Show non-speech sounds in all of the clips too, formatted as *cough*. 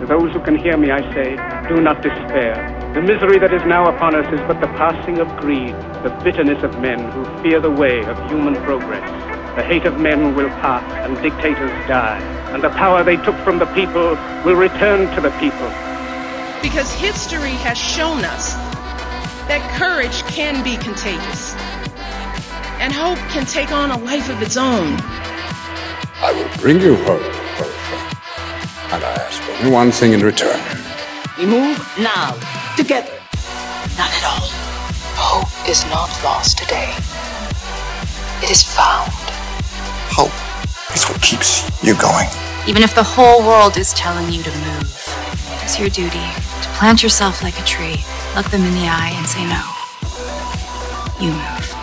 To those who can hear me, I say, do not despair. The misery that is now upon us is but the passing of greed, the bitterness of men who fear the way of human progress. The hate of men will pass and dictators die, and the power they took from the people will return to the people. Because history has shown us that courage can be contagious, and hope can take on a life of its own. I will bring you hope, old friend, and I ask only one thing in return. We move now, together. Not at all. Hope is not lost today. It is found. Hope is what keeps you going. Even if the whole world is telling you to move, it's your duty to plant yourself like a tree, look them in the eye, and say no. You move.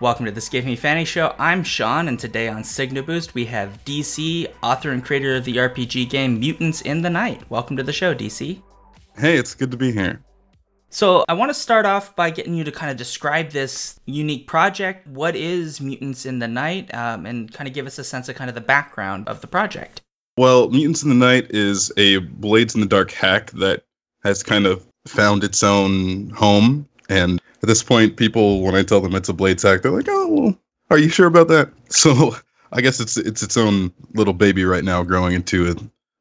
Welcome to the Skiffy and Fanty Show. I'm Shaun, and today on Signal Boost we have DC, author and creator of the RPG game Mutants in the Night. Welcome to the show, DC. Hey, it's good to be here. So, I want to start off by getting you to kind of describe this unique project. What is Mutants in the Night? Um, and kind of give us a sense of kind of the background of the project. Well, Mutants in the Night is a Blades in the Dark hack that has kind of found its own home. And at this point, people, when I tell them it's a blade hack, they're like, oh, well, are you sure about that? *laughs* So, I guess it's it's its own little baby right now, growing into a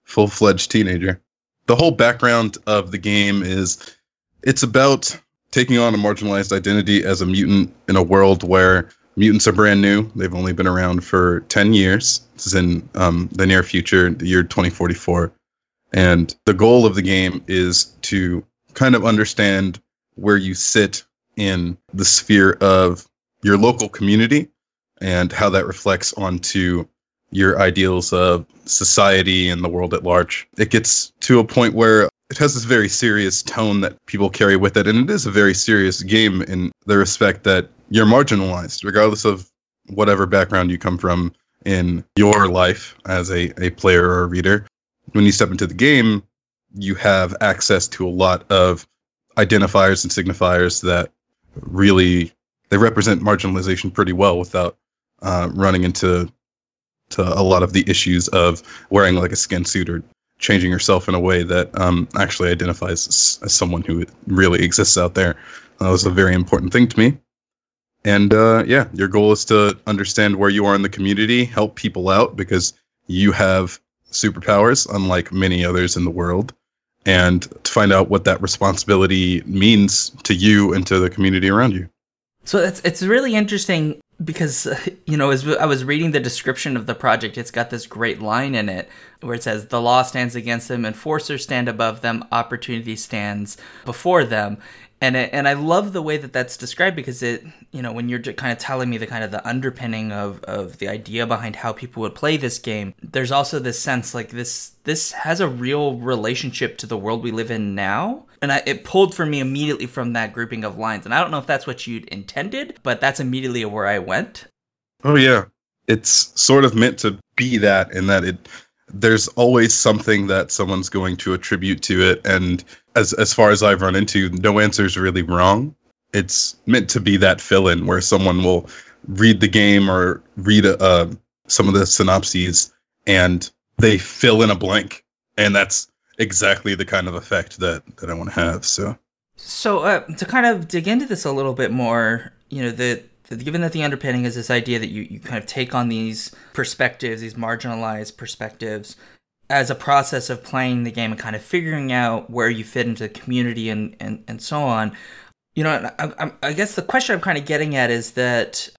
full fledged teenager. The whole background of the game is it's about taking on a marginalized identity as a mutant in a world where mutants are brand new. They've only been around for 10 years. This is in um, the near future, the year 2044. And the goal of the game is to kind of understand where you sit in the sphere of your local community and how that reflects onto your ideals of society and the world at large. It gets to a point where it has this very serious tone that people carry with it, and it is a very serious game in the respect that you're marginalized, regardless of whatever background you come from in your life as a, a player or a reader. When you step into the game, you have access to a lot of identifiers and signifiers that really they represent marginalization pretty well without uh, running into to a lot of the issues of wearing like a skin suit or changing yourself in a way that um, actually identifies as, someone who really exists out there. That was a very important thing to me. And uh, yeah, your goal is to understand where you are in the community, help people out because you have superpowers, unlike many others in the world, and to find out what that responsibility means to you and to the community around you. So it's it's really interesting because you know as I was reading the description of the project, it's got this great line in it where it says the law stands against them, enforcers stand above them, opportunity stands before them, and it, and I love the way that that's described because it you know when you're kind of telling me the kind of the underpinning of of the idea behind how people would play this game there's also this sense like this this has a real relationship to the world we live in now. And I, it pulled for me immediately from that grouping of lines. And I don't know if that's what you'd intended but that's immediately where I went. Oh yeah. It's sort of meant to be that in that it there's always something that someone's going to attribute to it and as as far as I've run into, no answer is really wrong. It's meant to be that fill-in where someone will read the game or read uh, some of the synopses and they fill in a blank, and that's exactly the kind of effect that that I want to have. So, so uh, to kind of dig into this a little bit more, you know, the given that the underpinning is this idea that you, you kind of take on these perspectives, these marginalized perspectives, as a process of playing the game and kind of figuring out where you fit into the community and, and, and so on. You know, I, I guess the question I'm kind of getting at is that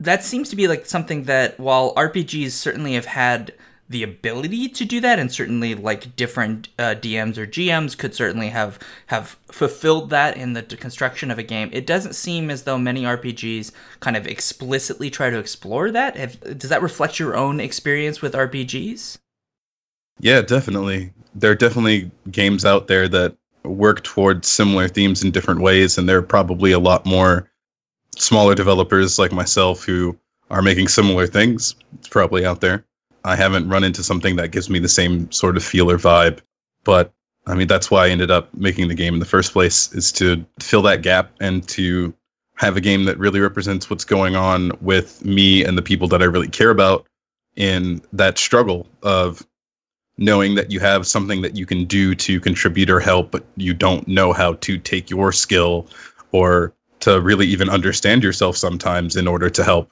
that seems to be like something that while RPGs certainly have had the ability to do that and certainly like different uh, DMs or GMs could certainly have have fulfilled that in the construction of a game it doesn't seem as though many RPGs kind of explicitly try to explore that does that reflect your own experience with RPGs yeah, definitely. There are definitely games out there that work towards similar themes in different ways, and there are probably a lot more smaller developers like myself who are making similar things. It's probably out there. I haven't run into something that gives me the same sort of feel or vibe, but I mean that's why I ended up making the game in the first place is to fill that gap and to have a game that really represents what's going on with me and the people that I really care about in that struggle of knowing that you have something that you can do to contribute or help, but you don't know how to take your skill or to really even understand yourself sometimes in order to help.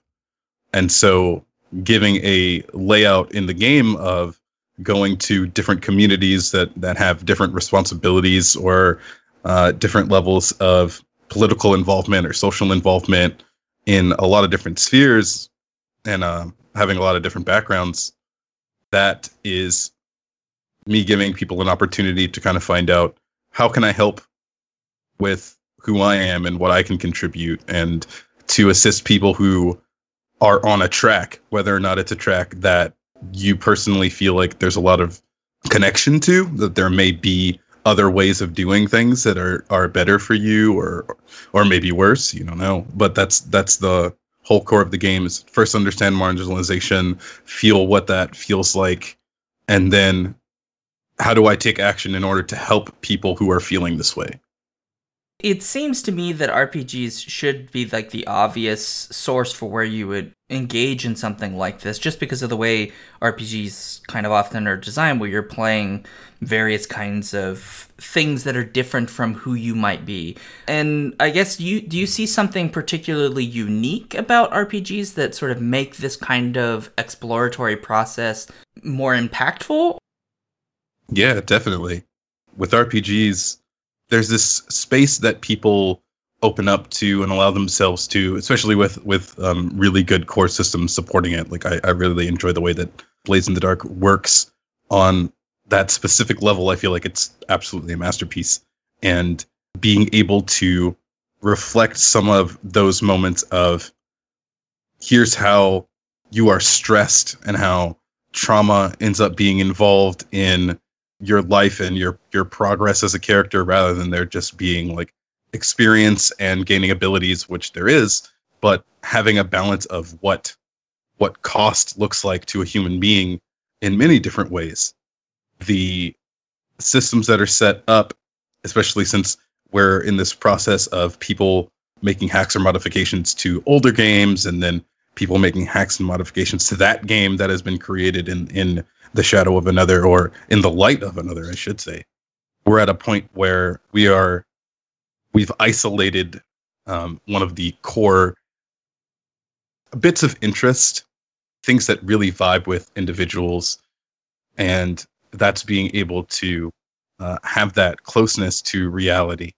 And so giving a layout in the game of going to different communities that that have different responsibilities or uh, different levels of political involvement or social involvement in a lot of different spheres and uh, having a lot of different backgrounds that is me giving people an opportunity to kind of find out how can i help with who i am and what i can contribute and to assist people who are on a track whether or not it's a track that you personally feel like there's a lot of connection to that there may be other ways of doing things that are are better for you or or maybe worse you don't know. But that's that's the whole core of the game is first understand marginalization feel what that feels like and then how do i take action in order to help people who are feeling this way it seems to me that RPGs should be like the obvious source for where you would engage in something like this, just because of the way RPGs kind of often are designed, where you're playing various kinds of things that are different from who you might be. And I guess you do you see something particularly unique about RPGs that sort of make this kind of exploratory process more impactful? Yeah, definitely. With RPGs, there's this space that people open up to and allow themselves to, especially with with um, really good core systems supporting it. Like I, I really enjoy the way that Blades in the Dark works on that specific level. I feel like it's absolutely a masterpiece, and being able to reflect some of those moments of here's how you are stressed and how trauma ends up being involved in your life and your your progress as a character rather than there just being like experience and gaining abilities which there is but having a balance of what what cost looks like to a human being in many different ways. The systems that are set up especially since we're in this process of people making hacks or modifications to older games and then people making hacks and modifications to that game that has been created in in the shadow of another or in the light of another, I should say. We're at a point where we are, we've isolated um, one of the core bits of interest, things that really vibe with individuals, and that's being able to uh, have that closeness to reality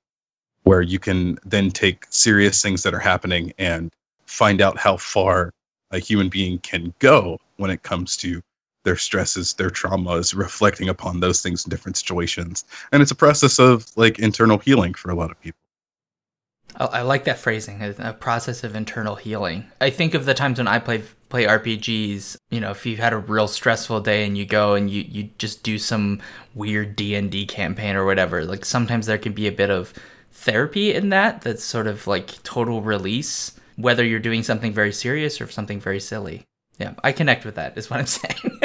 where you can then take serious things that are happening and find out how far a human being can go when it comes to their stresses, their traumas, reflecting upon those things in different situations. And it's a process of like internal healing for a lot of people. I like that phrasing, a process of internal healing. I think of the times when I play play RPGs, you know, if you've had a real stressful day and you go and you, you just do some weird D&D campaign or whatever, like sometimes there can be a bit of therapy in that that's sort of like total release, whether you're doing something very serious or something very silly. Yeah, I connect with that is what I'm *laughs* saying.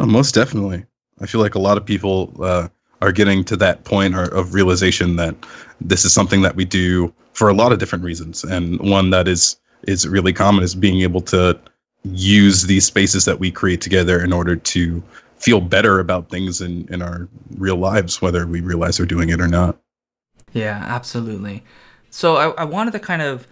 Oh, most definitely. I feel like a lot of people uh, are getting to that point or, of realization that this is something that we do for a lot of different reasons, and one that is is really common is being able to use these spaces that we create together in order to feel better about things in in our real lives, whether we realize we're doing it or not. Yeah, absolutely. So I, I wanted to kind of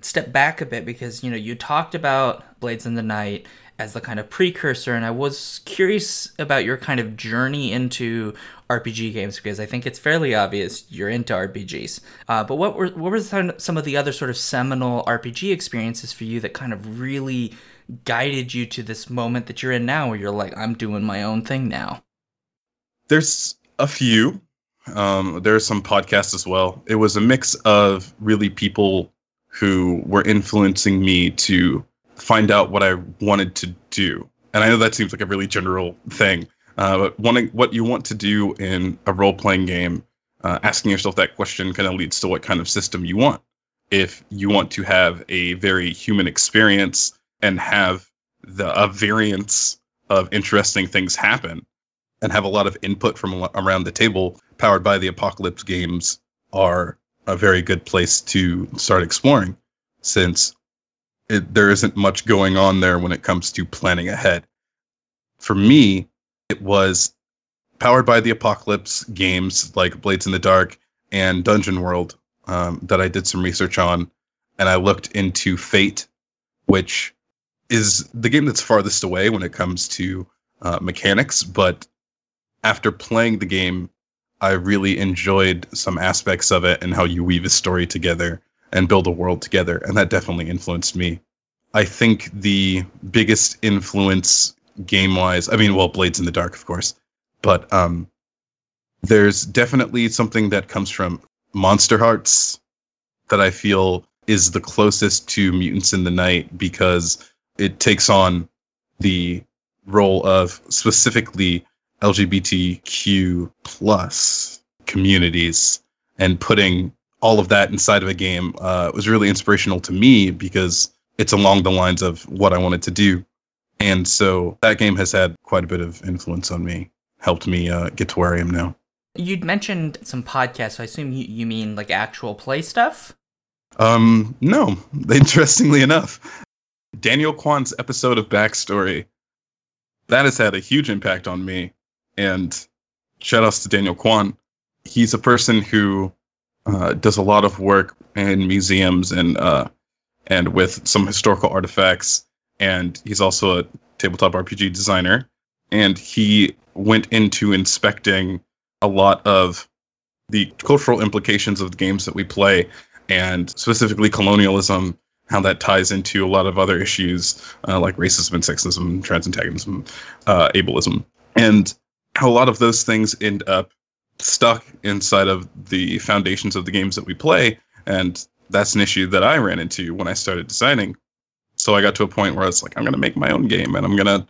step back a bit because you know you talked about Blades in the Night as the kind of precursor and i was curious about your kind of journey into rpg games because i think it's fairly obvious you're into rpgs uh, but what were what were some of the other sort of seminal rpg experiences for you that kind of really guided you to this moment that you're in now where you're like i'm doing my own thing now there's a few. Um, there's some podcasts as well. It was a mix of really people who were influencing me to find out what I wanted to do. And I know that seems like a really general thing, uh, but wanting what you want to do in a role playing game, uh, asking yourself that question kind of leads to what kind of system you want. If you want to have a very human experience and have the a variance of interesting things happen and have a lot of input from around the table, powered by the apocalypse games are a very good place to start exploring since it, there isn't much going on there when it comes to planning ahead. For me, it was powered by the Apocalypse games like Blades in the Dark and Dungeon World um, that I did some research on, and I looked into Fate, which is the game that's farthest away when it comes to uh, mechanics. But after playing the game, I really enjoyed some aspects of it and how you weave a story together and build a world together, and that definitely influenced me. I think the biggest influence game wise, I mean, well, Blades in the Dark, of course, but um, there's definitely something that comes from Monsterhearts that I feel is the closest to Mutants in the Night because it takes on the role of specifically LGBTQ plus communities and putting all of that inside of a game uh, was really inspirational to me because it's along the lines of what I wanted to do. And so that game has had quite a bit of influence on me, helped me uh, get to where I am now. You'd mentioned some podcasts, so I assume you, you mean like actual play stuff? Um, no. *laughs* Interestingly enough, Daniel Kwan's episode of Backstory, that has had a huge impact on me. And shout outs to Daniel Kwan. He's a person who uh, does a lot of work in museums and uh, and with some historical artifacts. And he's also a tabletop RPG designer. And he went into inspecting a lot of the cultural implications of the games that we play, and specifically colonialism, how that ties into a lot of other issues uh, like racism and sexism, trans antagonism, uh, ableism, and how a lot of those things end up stuck inside of the foundations of the games that we play. And that's an issue that I ran into when I started designing. So I got to a point where I was like, I'm going to make my own game and I'm going to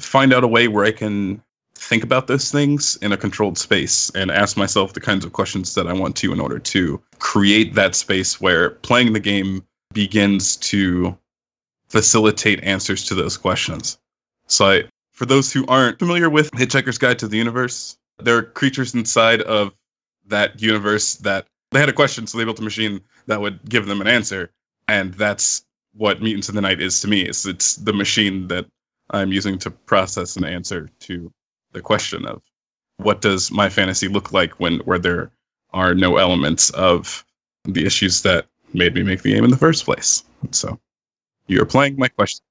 find out a way where I can think about those things in a controlled space and ask myself the kinds of questions that I want to in order to create that space where playing the game begins to facilitate answers to those questions. So, I, for those who aren't familiar with Hitchhiker's Guide to the Universe, there are creatures inside of that universe that they had a question, so they built a machine that would give them an answer. And that's what Mutants in the Night is to me. It's, it's the machine that I'm using to process an answer to the question of what does my fantasy look like when where there are no elements of the issues that made me make the game in the first place. So you're playing my question.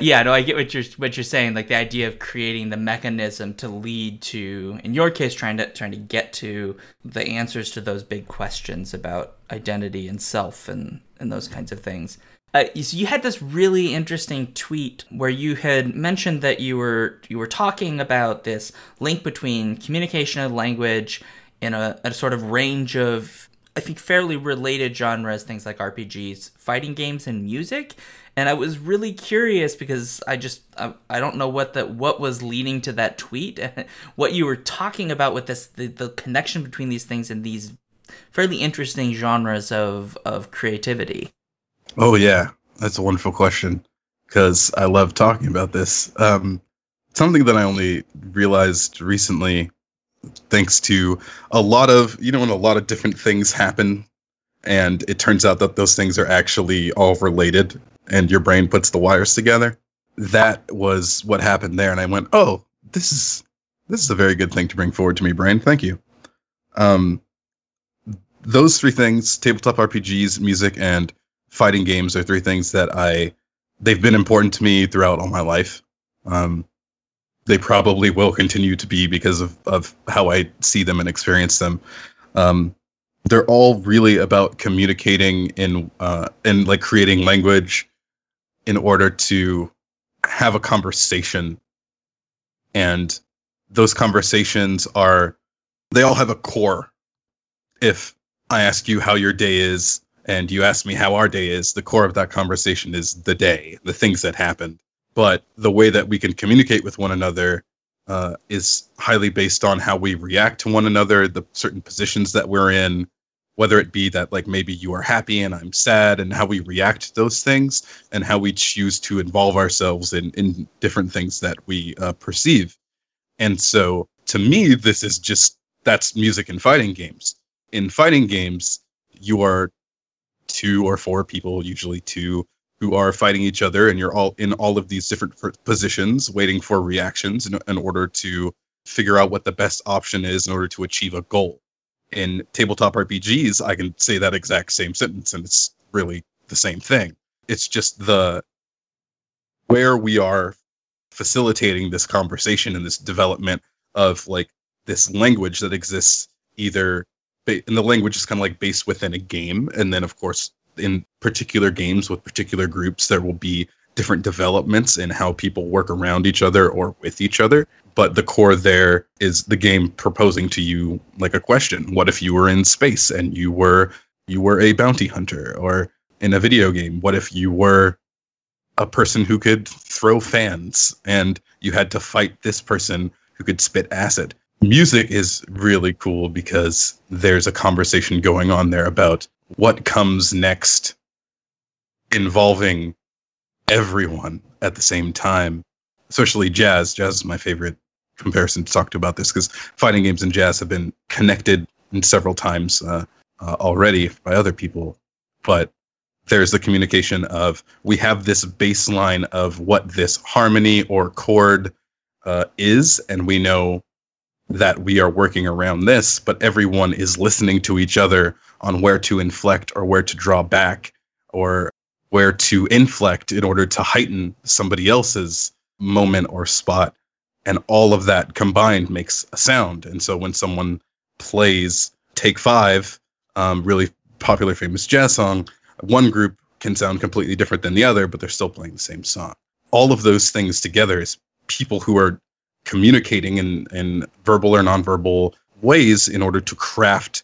Yeah, no, I get what you're what you're saying. Like the idea of creating the mechanism to lead to, in your case, trying to trying to get to the answers to those big questions about identity and self and and those kinds of things. Uh, so you had this really interesting tweet where you had mentioned that you were you were talking about this link between communication and language in a, a sort of range of I think fairly related genres, things like RPGs, fighting games, and music. And I was really curious because I just I, I don't know what the what was leading to that tweet *laughs* what you were talking about with this the, the connection between these things and these fairly interesting genres of of creativity. Oh yeah, that's a wonderful question because I love talking about this. Um, something that I only realized recently, thanks to a lot of you know when a lot of different things happen, and it turns out that those things are actually all related, and your brain puts the wires together. That was what happened there, and I went, "Oh, this is this is a very good thing to bring forward to me, brain. Thank you." Um, those three things: tabletop RPGs, music, and fighting games are three things that I they've been important to me throughout all my life. Um, they probably will continue to be because of, of how I see them and experience them. Um, they're all really about communicating in uh, and like creating language in order to have a conversation. And those conversations are they all have a core. If I ask you how your day is, and you ask me how our day is, the core of that conversation is the day, the things that happened. But the way that we can communicate with one another uh, is highly based on how we react to one another, the certain positions that we're in, whether it be that like maybe you are happy and I'm sad, and how we react to those things, and how we choose to involve ourselves in in different things that we uh, perceive. And so, to me, this is just that's music in fighting games. In fighting games, you are two or four people, usually two, who are fighting each other, and you're all in all of these different positions, waiting for reactions in, in order to figure out what the best option is in order to achieve a goal. In tabletop RPGs, I can say that exact same sentence, and it's really the same thing. It's just the where we are facilitating this conversation and this development of like this language that exists either ba- and the language is kind of like based within a game and then of course in particular games with particular groups there will be different developments in how people work around each other or with each other but the core there is the game proposing to you like a question. What if you were in space and you were you were a bounty hunter or in a video game? What if you were a person who could throw fans and you had to fight this person who could spit acid? Music is really cool because there's a conversation going on there about what comes next involving everyone at the same time especially jazz. Jazz is my favorite comparison to talk to about this because fighting games and jazz have been connected in several times uh, uh, already by other people. But there's the communication of we have this baseline of what this harmony or chord uh, is and we know that we are working around this but everyone is listening to each other on where to inflect or where to draw back or where to inflect in order to heighten somebody else's moment or spot. And all of that combined makes a sound. And so when someone plays take five um, really popular famous jazz song one group can sound completely different than the other but they're still playing the same song. All of those things together is people who are communicating in in verbal or nonverbal ways in order to craft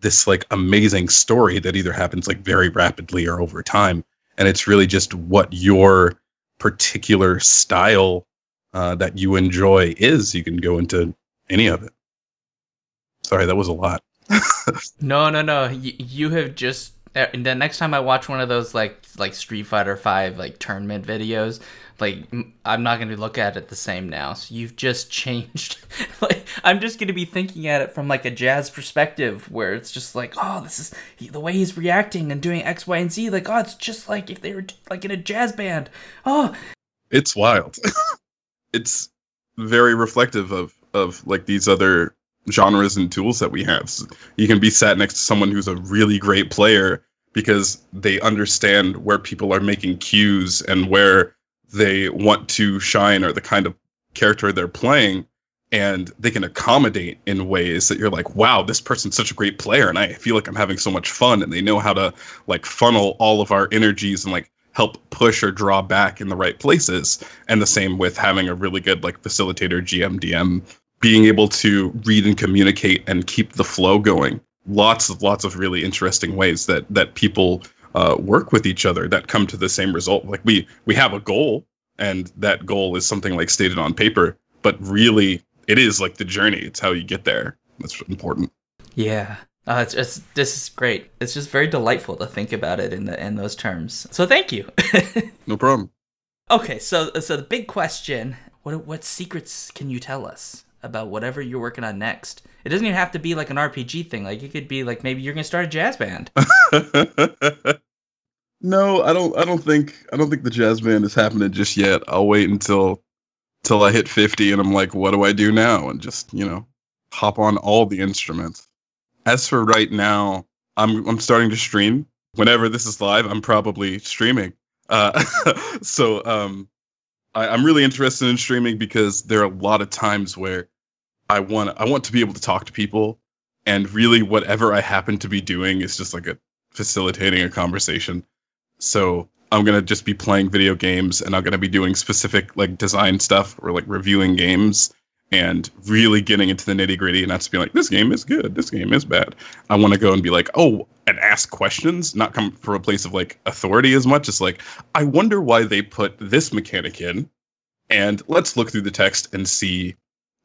this like amazing story that either happens like very rapidly or over time and it's really just what your particular style uh, that you enjoy is. You can go into any of it. Sorry that was a lot. *laughs* No, no, no. You, you have just Uh, the next time I watch one of those like like Street Fighter Five like tournament videos, like I'm not going to look at it the same now. So you've just *laughs* changed. like I'm just going to be thinking at it from like a jazz perspective, where it's just like, oh, this is he, the way he's reacting and doing X, Y, and Z. Like, oh, it's just like if they were like in a jazz band. Oh, it's wild *laughs* it's very reflective of of like these other genres and tools that we have So you can be sat next to someone who's a really great player because they understand where people are making cues and where they want to shine or the kind of character they're playing and they can accommodate in ways that you're like wow this person's such a great player and i feel like i'm having so much fun and they know how to like funnel all of our energies and like help push or draw back in the right places. And the same with having a really good like facilitator gmdm being able to read and communicate and keep the flow going lots of lots of really interesting ways that that people uh, work with each other that come to the same result like we we have a goal and that goal is something like stated on paper but really it is like the journey it's how you get there that's important yeah. Uh, it's just this is great. It's just very delightful to think about it in the in those terms. So thank you. *laughs* no problem okay, so so the big question: what what secrets can you tell us about whatever you're working on next? It doesn't even have to be like an RPG thing. Like it could be like maybe you're gonna start a jazz band. *laughs* no i don't i don't think i don't think the jazz band is happening just yet i'll wait until till i hit 50 and i'm like what do i do now and just you know hop on all the instruments as for right now i'm i'm starting to stream whenever this is live i'm probably streaming uh *laughs* so um I, i'm really interested in streaming because there are a lot of times where i want i want to be able to talk to people and really whatever i happen to be doing is just like a facilitating a conversation. So I'm gonna just be playing video games, and I'm gonna be doing specific like design stuff or like reviewing games, and really getting into the nitty gritty, and not just be like, this game is good, this game is bad. I want to go and be like, oh, and ask questions, not come from a place of like authority as much as like, I wonder why they put this mechanic in, and let's look through the text and see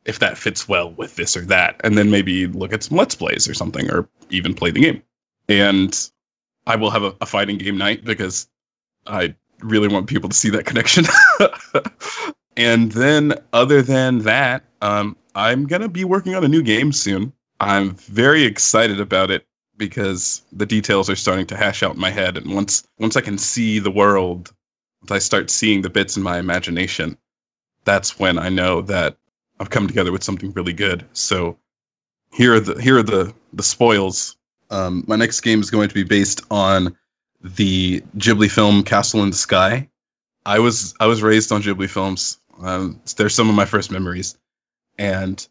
if that fits well with this or that, and then maybe look at some let's plays or something, or even play the game. And I will have a, a fighting game night because I really want people to see that connection. *laughs* and then, other than that, um, I'm gonna be working on a new game soon. I'm very excited about it because the details are starting to hash out in my head and once once I can see the world, once I start seeing the bits in my imagination, that's when I know that I've come together with something really good. So here are the here are the the spoils. Um, my next game is going to be based on the Ghibli film Castle in the Sky. I was I was raised on Ghibli films. Um, they're some of my first memories, and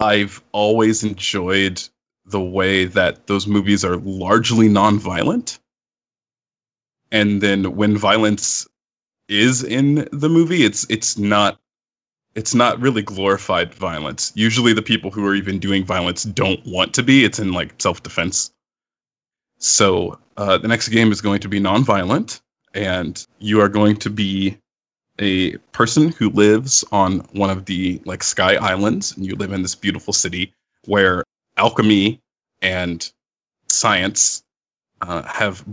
I've always enjoyed the way that those movies are largely non-violent. And then when violence is in the movie, it's it's not it's not really glorified violence. Usually the people who are even doing violence don't want to be. It's in like self-defense. So uh, the next game is going to be non-violent, and you are going to be a person who lives on one of the like sky islands, and you live in this beautiful city where alchemy and science uh, have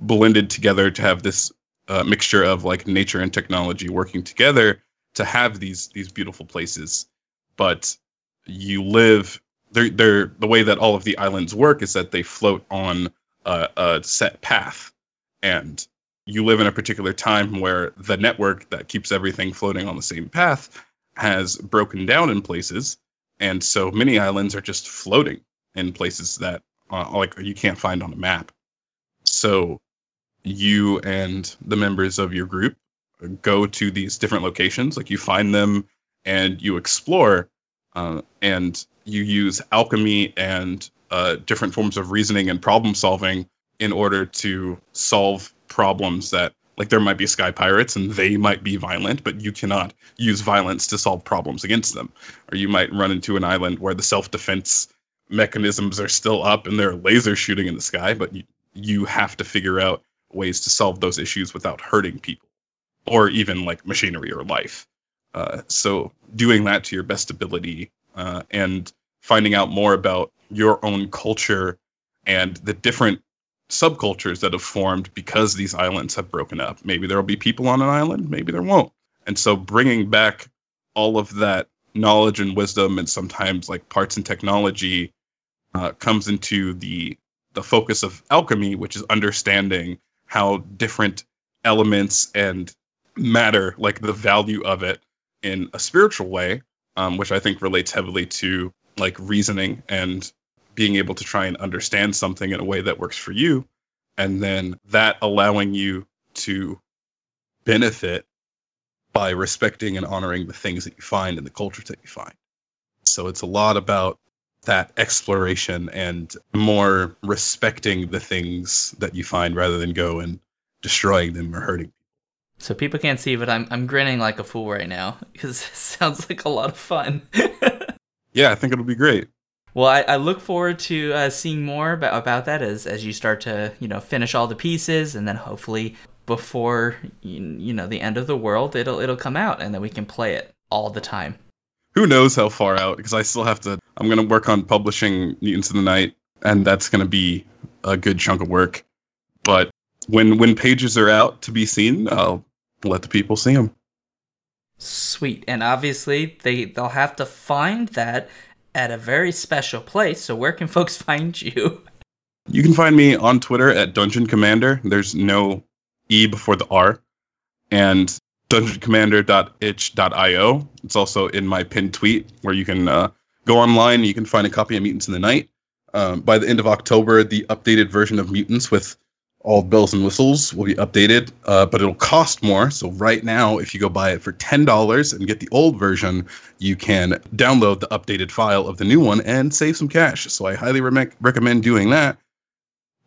blended together to have this uh, mixture of like nature and technology working together to have these these beautiful places. But you live they're, they're the way that all of the islands work is that they float on a, a set path, and you live in a particular time where the network that keeps everything floating on the same path has broken down in places, and so many islands are just floating in places that uh, like you can't find on a map. So you and the members of your group go to these different locations. Like you find them and you explore, uh, and you use alchemy and uh, different forms of reasoning and problem solving in order to solve problems that like there might be sky pirates and they might be violent but you cannot use violence to solve problems against them or you might run into an island where the self-defense mechanisms are still up and there are laser shooting in the sky but you, you have to figure out ways to solve those issues without hurting people or even like machinery or life. Uh, so doing that to your best ability uh, and finding out more about your own culture and the different subcultures that have formed because these islands have broken up. Maybe there will be people on an island, maybe there won't. And so bringing back all of that knowledge and wisdom and sometimes like parts and technology uh, comes into the the focus of alchemy, which is understanding how different elements and matter, like the value of it in a spiritual way, um, which I think relates heavily to like reasoning and being able to try and understand something in a way that works for you. And then that allowing you to benefit by respecting and honoring the things that you find and the cultures that you find. So it's a lot about that exploration and more respecting the things that you find rather than go and destroying them or hurting so people can't see, but I'm I'm grinning like a fool right now *laughs* because it sounds like a lot of fun. *laughs* yeah, I think it'll be great. Well, I, I look forward to uh, seeing more about, about that as, as you start to you know finish all the pieces, and then hopefully before you, you know the end of the world, it'll it'll come out, and then we can play it all the time. Who knows how far out? Because I still have to. I'm gonna work on publishing Mutants of the Night, and that's gonna be a good chunk of work. But when when pages are out to be seen, I'll let the people see them. Sweet. And obviously they they'll have to find that at a very special place. So where can *laughs* folks find you? You can find me on Twitter at Dungeon Commander. There's no E before the R. And dungeoncommander.itch.io. It's also in my pinned tweet where you can uh, go online. You can find a copy of Mutants in the Night. Um, by the end of October, the updated version of Mutants with all bells and whistles will be updated, uh, but it'll cost more. So right now, if you go buy it for ten dollars and get the old version, you can download the updated file of the new one and save some cash. So I highly re- recommend doing that.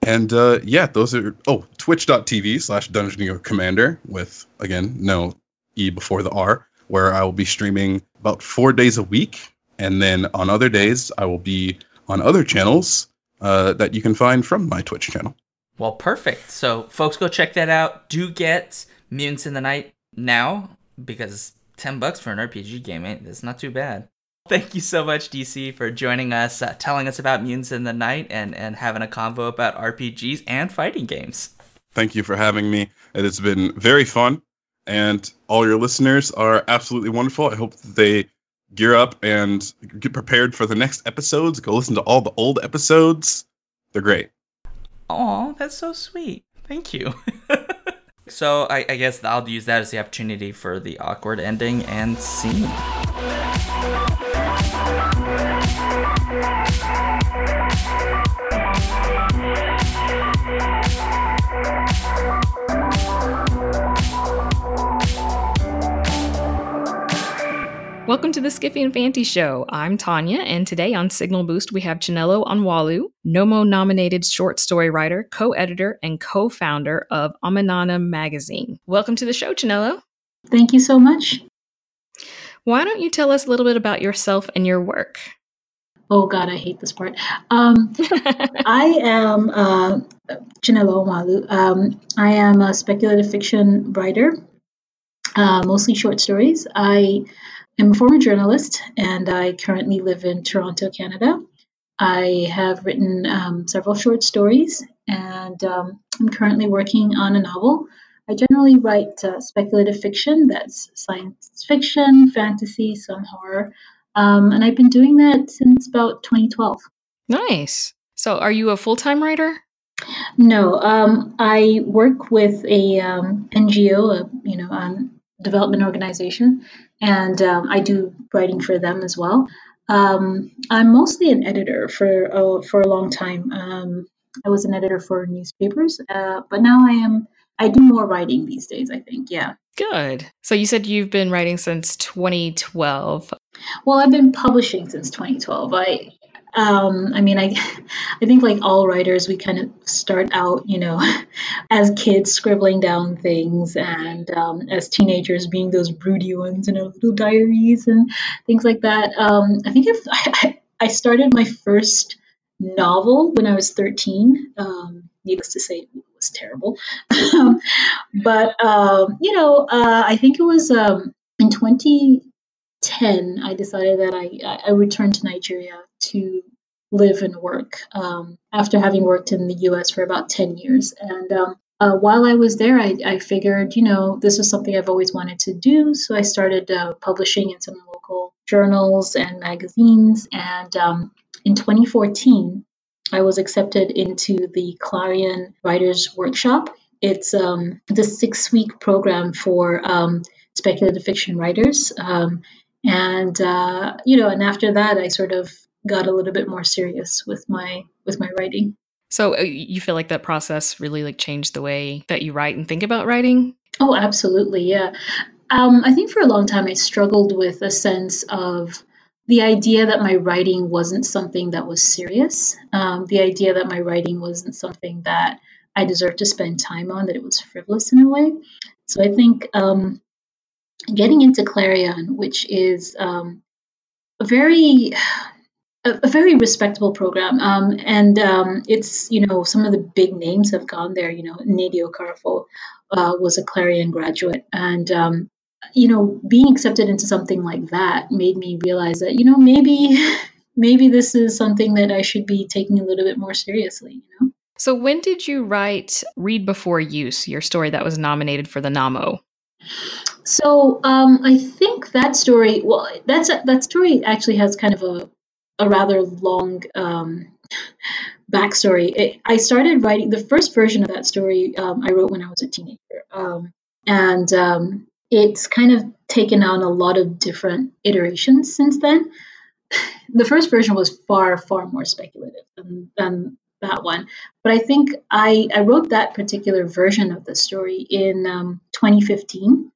And uh, yeah, those are oh twitch.tv slash dungeon commander with again no e before the r, where I will be streaming about four days a week, and then on other days I will be on other channels uh, that you can find from my Twitch channel. Well, perfect. So, folks, go check that out. Do get Mutants in the Night now because 10 bucks for an RPG game it's not too bad. Thank you so much, DC, for joining us, uh, telling us about Mutants in the Night, and, and having a convo about RPGs and fighting games. Thank you for having me. It has been very fun, and all your listeners are absolutely wonderful. I hope they gear up and get prepared for the next episodes. Go listen to all the old episodes They're great. Oh, that's so sweet. Thank you. *laughs* so I, I guess I'll use that as the opportunity for the awkward ending and scene. Welcome to the Skiffy and Fanty Show. I'm Tanya, and today on Signal Boost we have Chinelo Onwualu, Nommo nominated short story writer, co editor, and co founder of Omenana magazine. Welcome to the show, Chinelo. Thank you so much. Why don't you tell us a little bit about yourself and your work? Oh God, I hate this part. Um, *laughs* I am uh, Chinelo Onwualu. Um, I am a speculative fiction writer, uh, mostly short stories. I I'm a former journalist and I currently live in Toronto, Canada. I have written um, several short stories and um, I'm currently working on a novel. I generally write uh, speculative fiction that's science fiction, fantasy, some horror. Um, and I've been doing that since about 2012. Nice. So, are you a full time writer? No, um, I work with a um, NGO, a, you know, um, development organization, and um, I do writing for them as well. Um, I'm mostly an editor for uh, for a long time. Um, I was an editor for newspapers, uh, but now I am. I do more writing these days. I think, yeah. Good. So you said you've been writing since 2012. Well, I've been publishing since 2012. I um, I mean, I, *laughs* I think like all writers, we kind of start out, you know, *laughs* as kids scribbling down things, and um, as teenagers being those broody ones in our little diaries and things like that. Um, I think if *laughs* I, I started my first novel when I was 13. Um, needless to say, it was terrible. but um, you know, uh, I think it was um, in 20 10, I decided that I, I returned to Nigeria to live and work um, after having worked in the US for about 10 years. And um, uh, while I was there, I, I, figured, you know, this was something I've always wanted to do. So I started uh, publishing in some local journals and magazines. And um, in 2014, I was accepted into the Clarion Writers Workshop. It's um, the six week program for um, speculative fiction writers. Um, and uh, you know and after that i sort of got a little bit more serious with my with my writing. So uh, you feel like that process really like changed the way that you write and think about writing? Oh absolutely yeah. Um, i think for a long time i struggled with a sense of the idea that my writing wasn't something that was serious. Um, the idea that my writing wasn't something that i deserved to spend time on that it was frivolous in a way. So i think um, getting into Clarion, which is um, a very a, a, very respectable program, um, and um, it's you know some of the big names have gone there. You know, Nnedi Okorafor uh, was a Clarion graduate, and um, you know being accepted into something like that made me realize that you know maybe *laughs* maybe this is something that I should be taking a little bit more seriously. You know. So when did you write Read Before Use, your story that was nominated for the Nommo? So um, I think that story. Well, that's that story actually has kind of a a rather long um, backstory. It, I started writing the first version of that story. Um, I wrote when I was a teenager, um, and um, it's kind of taken on a lot of different iterations since then. The first version was far far more speculative than, than that one. But I think I, I wrote that particular version of the story in um, 2015.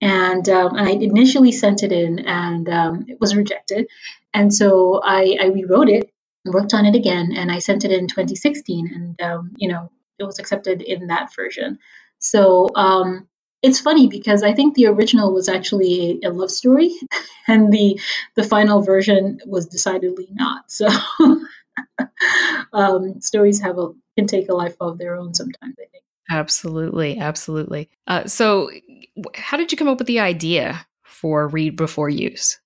And um, I initially sent it in and um, it was rejected. And so I, I rewrote it, worked on it again, and I sent it in 2016. And, um, you know, it was accepted in that version. So um, it's funny because I think the original was actually a, a love story, *laughs* and the the final version was decidedly not. So *laughs* *laughs* um, stories have a can take a life of their own sometimes. I think. Absolutely, absolutely. Uh, so, how did you come up with the idea for Read Before Use?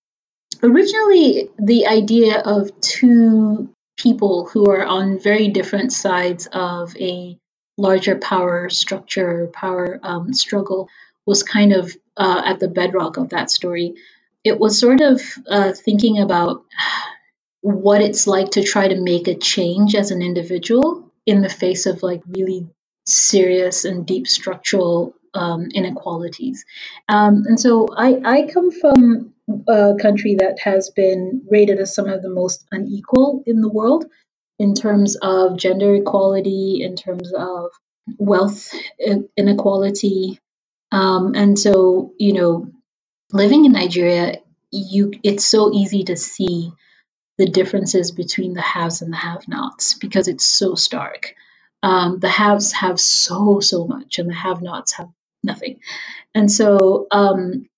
Originally, the idea of two people who are on very different sides of a larger power structure, power um, struggle, was kind of uh, at the bedrock of that story. It was sort of uh, thinking about what it's like to try to make a change as an individual in the face of like really serious and deep structural um, inequalities. Um, and so I, I come from a country that has been rated as some of the most unequal in the world in terms of gender equality, in terms of wealth inequality. Um, and so, you know, living in Nigeria, you it's so easy to see the differences between the haves and the have-nots because it's so stark. Um, the haves have so so much, and the have-nots have nothing. And so um,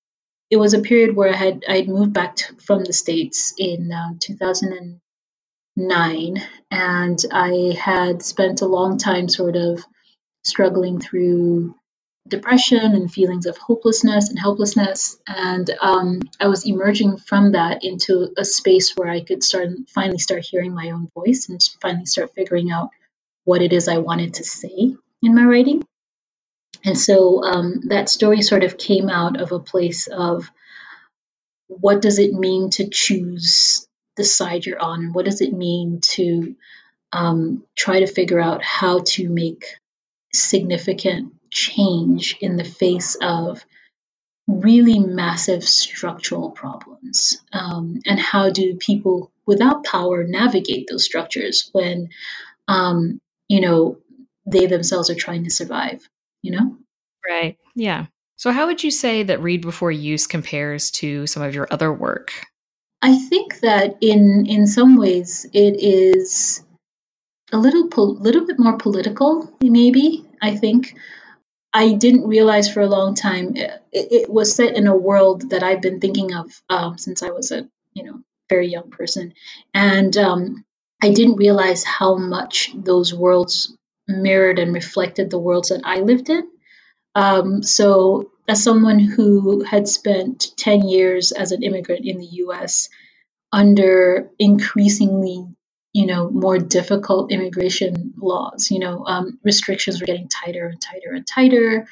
it was a period where I had I had moved back to, from the states in um, 2009, and I had spent a long time sort of struggling through depression and feelings of hopelessness and helplessness. And um, I was emerging from that into a space where I could start finally start hearing my own voice and finally start figuring out what it is I wanted to say in my writing. And so um, that story sort of came out of a place of what does it mean to choose the side you're on? And what does it mean to um, try to figure out how to make significant change in the face of really massive structural problems? Um, and how do people without power navigate those structures when, um, you know, they themselves are trying to survive? you know? Right. Yeah. So, how would you say that Read Before Use compares to some of your other work? I think that in in some ways it is a little po- little bit more political. Maybe I think I didn't realize for a long time it, it was set in a world that I've been thinking of um, since I was a you know very young person, and um, I didn't realize how much those worlds mirrored and reflected the worlds that I lived in. Um, so, as someone who had spent 10 years as an immigrant in the US under increasingly you know more difficult immigration laws you know um, restrictions were getting tighter and tighter and tighter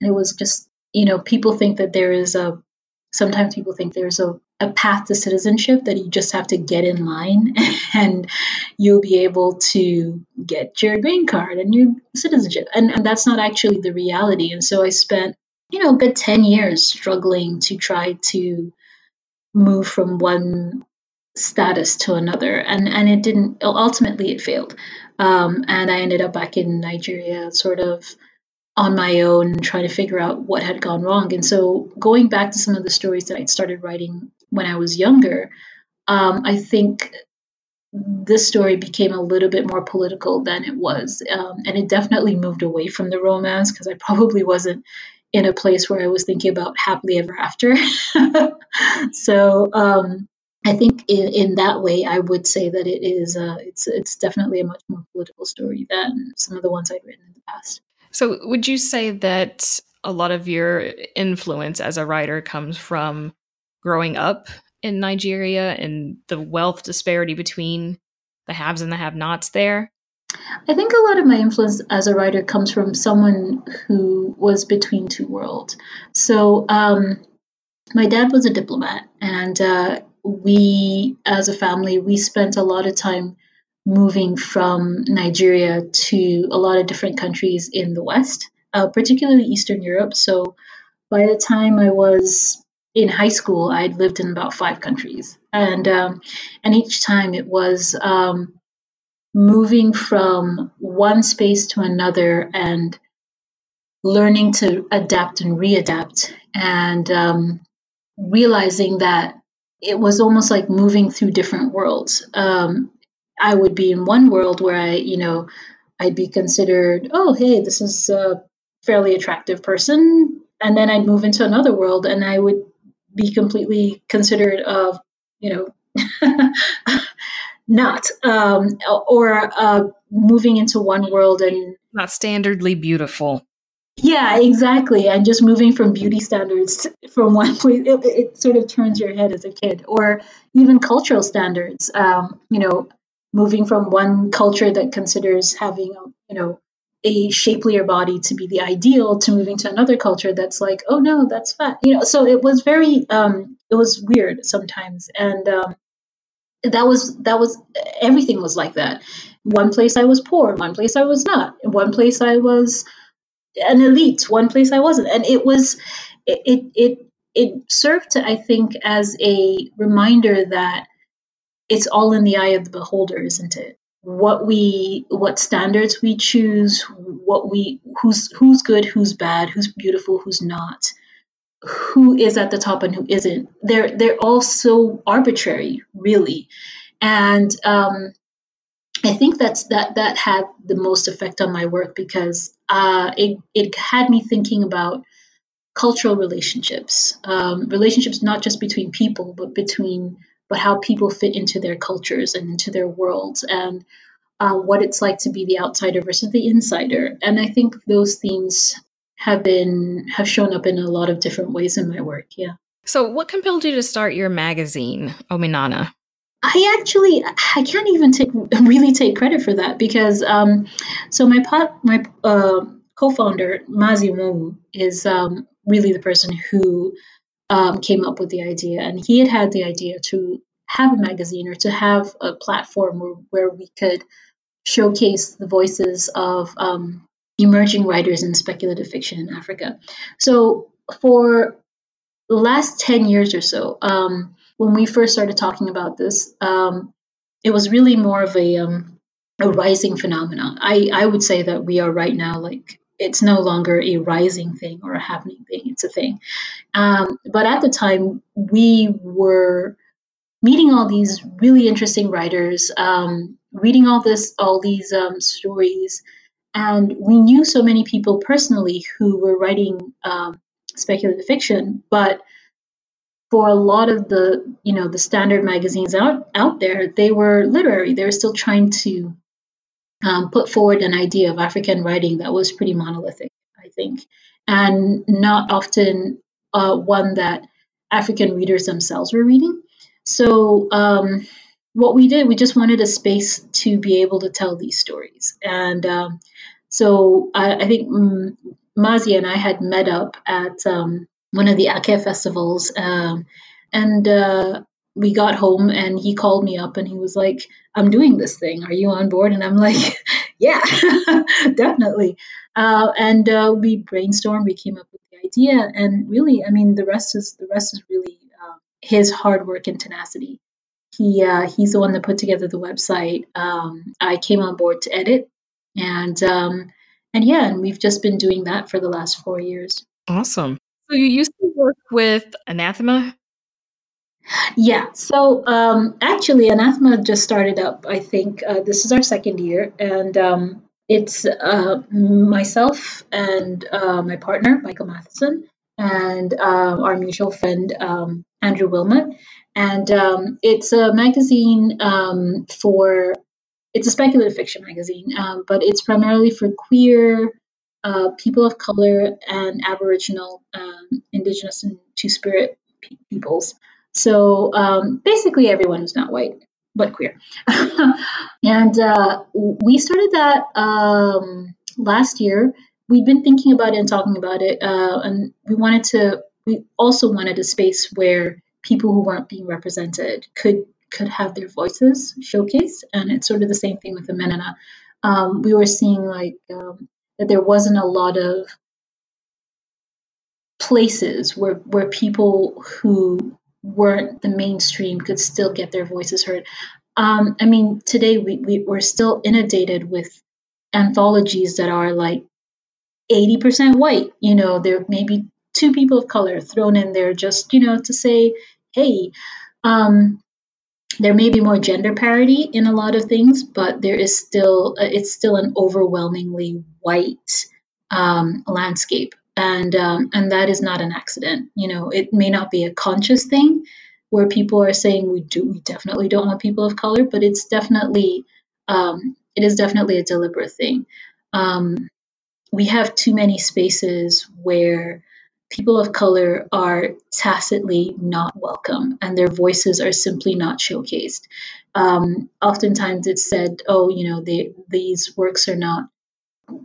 and it was just you know people think that there is a sometimes people think there's a, a path to citizenship that you just have to get in line *laughs* and you'll be able to get your green card and your citizenship. And, and that's not actually the reality. And so I spent, you know, a good 10 years struggling to try to move from one status to another. And, and it didn't, ultimately, it failed. Um, and I ended up back in Nigeria, sort of on my own trying to figure out what had gone wrong. And so, going back to some of the stories that I'd started writing when I was younger, um, I think this story became a little bit more political than it was. Um, and it definitely moved away from the romance because I probably wasn't in a place where I was thinking about happily ever after. *laughs* so, um, I think in, in that way, I would say that it is uh, it's it's definitely a much more political story than some of the ones I'd written in the past. So, would you say that a lot of your influence as a writer comes from growing up in Nigeria and the wealth disparity between the haves and the have nots there? I think a lot of my influence as a writer comes from someone who was between two worlds. So, um, my dad was a diplomat, and uh, we, as a family, we spent a lot of time moving from Nigeria to a lot of different countries in the West, uh, particularly Eastern Europe. So by the time I was in high school, I'd lived in about five countries, and um, and each time it was um, moving from one space to another and learning to adapt and readapt, and um, realizing that it was almost like moving through different worlds. Um, I would be in one world where I, you know, I'd be considered, oh, hey, this is a fairly attractive person. And then I'd move into another world and I would be completely considered of, you know, *laughs* not, um, or uh, moving into one world and not standardly beautiful. Yeah, exactly. And just moving from beauty standards from one *laughs* place, it, it, sort of turns your head as a kid, or even cultural standards. Um, you know, moving from one culture that considers having you know a shapelier body to be the ideal to moving to another culture that's like oh no that's fat you know so it was very um it was weird sometimes and um that was that was everything was like that. One place I was poor, one place I was not. One place I was an elite, one place I wasn't, and it was it it it, served to I think as a reminder that it's all in the eye of the beholder, isn't it? What we what standards we choose, what we who's who's good, who's bad, who's beautiful, who's not, who is at the top and who isn't. They're they're all so arbitrary, really, and um, I think that's that that had the most effect on my work because uh, it it had me thinking about cultural relationships, um, relationships not just between people but between but how people fit into their cultures and into their worlds and uh, what it's like to be the outsider versus the insider. And I think those themes have been have shown up in a lot of different ways in my work. Yeah. So, what compelled you to start your magazine, Omenana? I actually I can't even take really take credit for that because um, so my pot, my uh, co-founder Mazi Nwonwu is um, really the person who um, came up with the idea, and he had had the idea to have a magazine or to have a platform where, where we could showcase the voices of um, emerging writers in speculative fiction in Africa. So for the last 10 years or so, um, when we first started talking about this, um, it was really more of a, um, a rising phenomenon. I, I would say that we are right now like it's no longer a rising thing or a happening thing. It's a thing. Um, but at the time, we were meeting all these really interesting writers, um, reading all this, all these um, stories, and we knew so many people personally who were writing um, speculative fiction. But for a lot of the, you know, the standard magazines out out there, they were literary. They were still trying to um, put forward an idea of African writing that was pretty monolithic, I think, and not often uh, one that African readers themselves were reading. So, um, what we did, we just wanted a space to be able to tell these stories. And um, so I, I think Mazi and I had met up at um, one of the Ake festivals. Um, and uh, we got home and he called me up and he was like, I'm doing this thing. Are you on board? And I'm like, *laughs* yeah, *laughs* definitely. Uh, and uh, we brainstormed, we came up with the idea. And really, I mean, the rest is the rest is really uh, his hard work and tenacity. He uh, he's the one that put together the website. Um, I came on board to edit, and um, and yeah, and we've just been doing that for the last four years. Awesome. So you used to work with Anathema yeah. So um, actually, Anathema just started up. I think uh, this is our second year, and um, it's uh, myself and uh, my partner Michael Matheson and uh, our mutual friend um, Andrew Wilmot, and um, it's a magazine um, for. It's a speculative fiction magazine, um, but it's primarily for queer, uh, people of color, and Aboriginal, Indigenous, and Two Spirit peoples. So um, basically, everyone who's not white but queer. *laughs* and uh, we started that um, last year. We've been thinking about it and talking about it, uh, and we wanted to. We also wanted a space where people who weren't being represented could could have their voices showcased, and it's sort of the same thing with the Menana. Um, we were seeing like um, that there wasn't a lot of places where where people who weren't the mainstream could still get their voices heard. Um, I mean, today we, we, we're still inundated with anthologies that are like 80% white. You know, there may be two people of color thrown in there just, you know, to say, hey, um, there may be more gender parity in a lot of things, but there is still, uh, it's still an overwhelmingly white um, landscape and um, and that is not an accident. You know, it may not be a conscious thing where people are saying we do we definitely don't want people of color, but it's definitely um, it is definitely a deliberate thing. Um, we have too many spaces where people of color are tacitly not welcome and their voices are simply not showcased. Um, oftentimes it's said, oh, you know, they, these works are not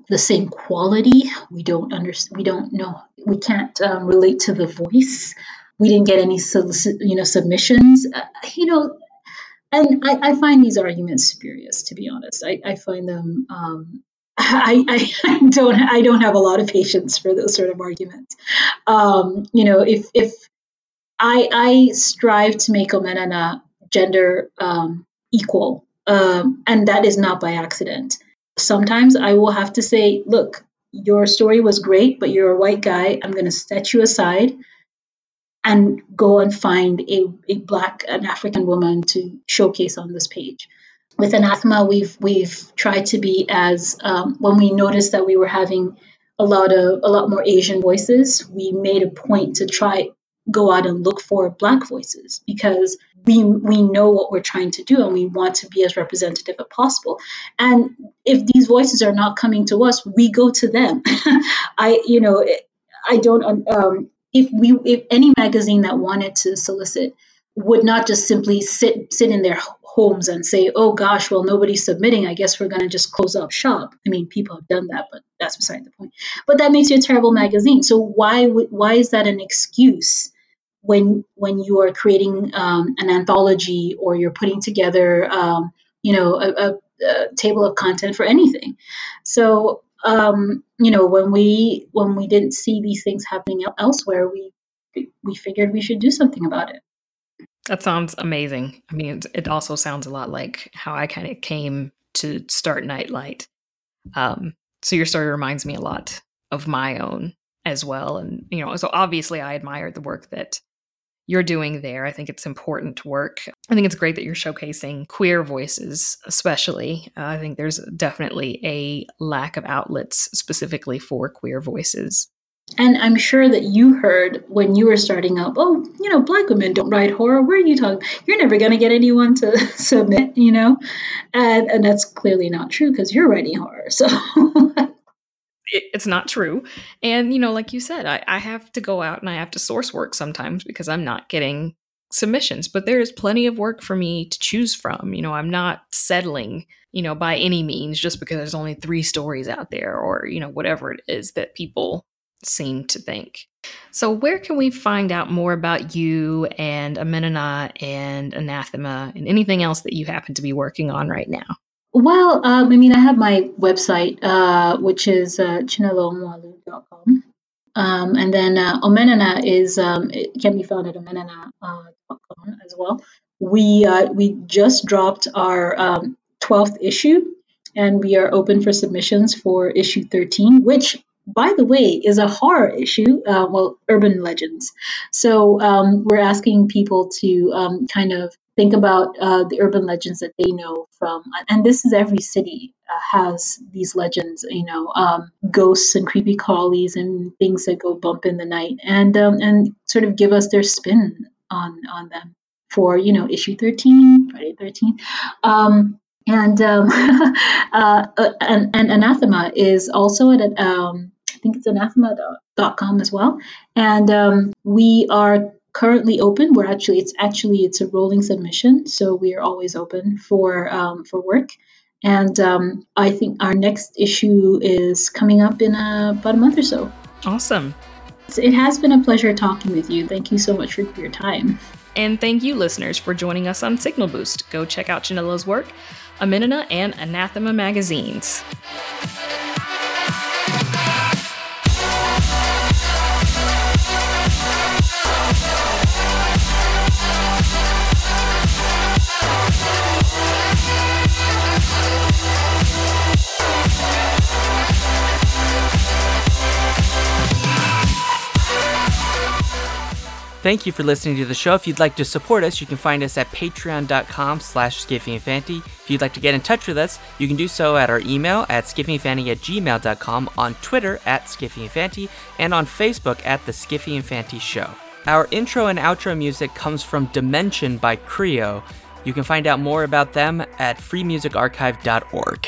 the same quality. We don't understand. We don't know. We can't um, relate to the voice. We didn't get any you know, submissions. Uh, you know, and I, I, find these arguments spurious, to be honest. I, I find them. Um, *laughs* I, I, don't. I don't have a lot of patience for those sort of arguments. Um, you know, if if I I strive to make Omenana gender um, equal, um, and that is not by accident. Sometimes I will have to say, look, your story was great, but you're a white guy. I'm going to set you aside and go and find a, a black an African woman to showcase on this page. With Anathema, we've we've tried to be as um, when we noticed that we were having a lot of a lot more Asian voices, we made a point to try go out and look for black voices because we we know what we're trying to do and we want to be as representative as possible. And if these voices are not coming to us we go to them. *laughs* I you know i don't um, if we if any magazine that wanted to solicit would not just simply sit sit in their homes and say oh gosh well nobody's submitting. I guess we're going to just close up shop. I mean people have done that but that's beside the point. But that makes you a terrible magazine. So why why is that an excuse when when you are creating um, an anthology or you're putting together um, you know a, a, a, table of content for anything. So um, you know when we when we didn't see these things happening elsewhere we we figured we should do something about it. That sounds amazing. I mean it also sounds a lot like how i kind of came to start nightlight. Um, so your story reminds me a lot of my own as well and you know so obviously i admire the work that you're doing there. I think it's important work. I think it's great that you're showcasing queer voices, especially. Uh, I think there's definitely a lack of outlets specifically for queer voices. And I'm sure that you heard when you were starting up, oh, you know, black women don't write horror. Where are you talking? You're never going to get anyone to *laughs* submit, you know? And, and that's clearly not true because you're writing horror. So *laughs* it's not true. And, you know, like you said, I, I have to go out and I have to source work sometimes because I'm not getting submissions, but there is plenty of work for me to choose from. You know, I'm not settling, you know, by any means just because there's only three stories out there or, you know, whatever it is that people seem to think. So, where can we find out more about you and Omenana and Anathema and anything else that you happen to be working on right now? Well, um, I mean, I have my website, uh, which is uh, chineloonwualu.com. Um, and then uh, Omenana is um, it can be found at omenana.com uh, as well. We uh, we just dropped our um, 12th issue, and we are open for submissions for issue 13, which by the way, is a horror issue, uh, well, urban legends. So um, we're asking people to um, kind of think about uh, the urban legends that they know from, and this is every city uh, has these legends, you know, um, ghosts and creepy crawlies and things that go bump in the night, and um, and sort of give us their spin on on them for you know issue 13 friday 13 um, and um, *laughs* uh, uh, and, and anathema is also at um, i think it's anathema.com as well. And um, we are currently open. We're actually it's actually it's a rolling submission, so we are always open for um, for work. And um, I think our next issue is coming up in uh, about a month or so. Awesome. It has been a pleasure talking with you. Thank you so much for your time. And thank you, listeners, for joining us on Signal Boost. Go check out Chinelo's work, Omenana and Anathema magazines. Thank you for listening to the show. If you'd like to support us, you can find us at patreon.com slash skiffyandfanty. If you'd like to get in touch with us, you can do so at our email at skiffyandfanty at gmail.com, on Twitter at skiffyandfanty, and on Facebook at The Skiffy and Fanty Show. Our intro and outro music comes from Dimension by Creo. You can find out more about them at freemusicarchive.org.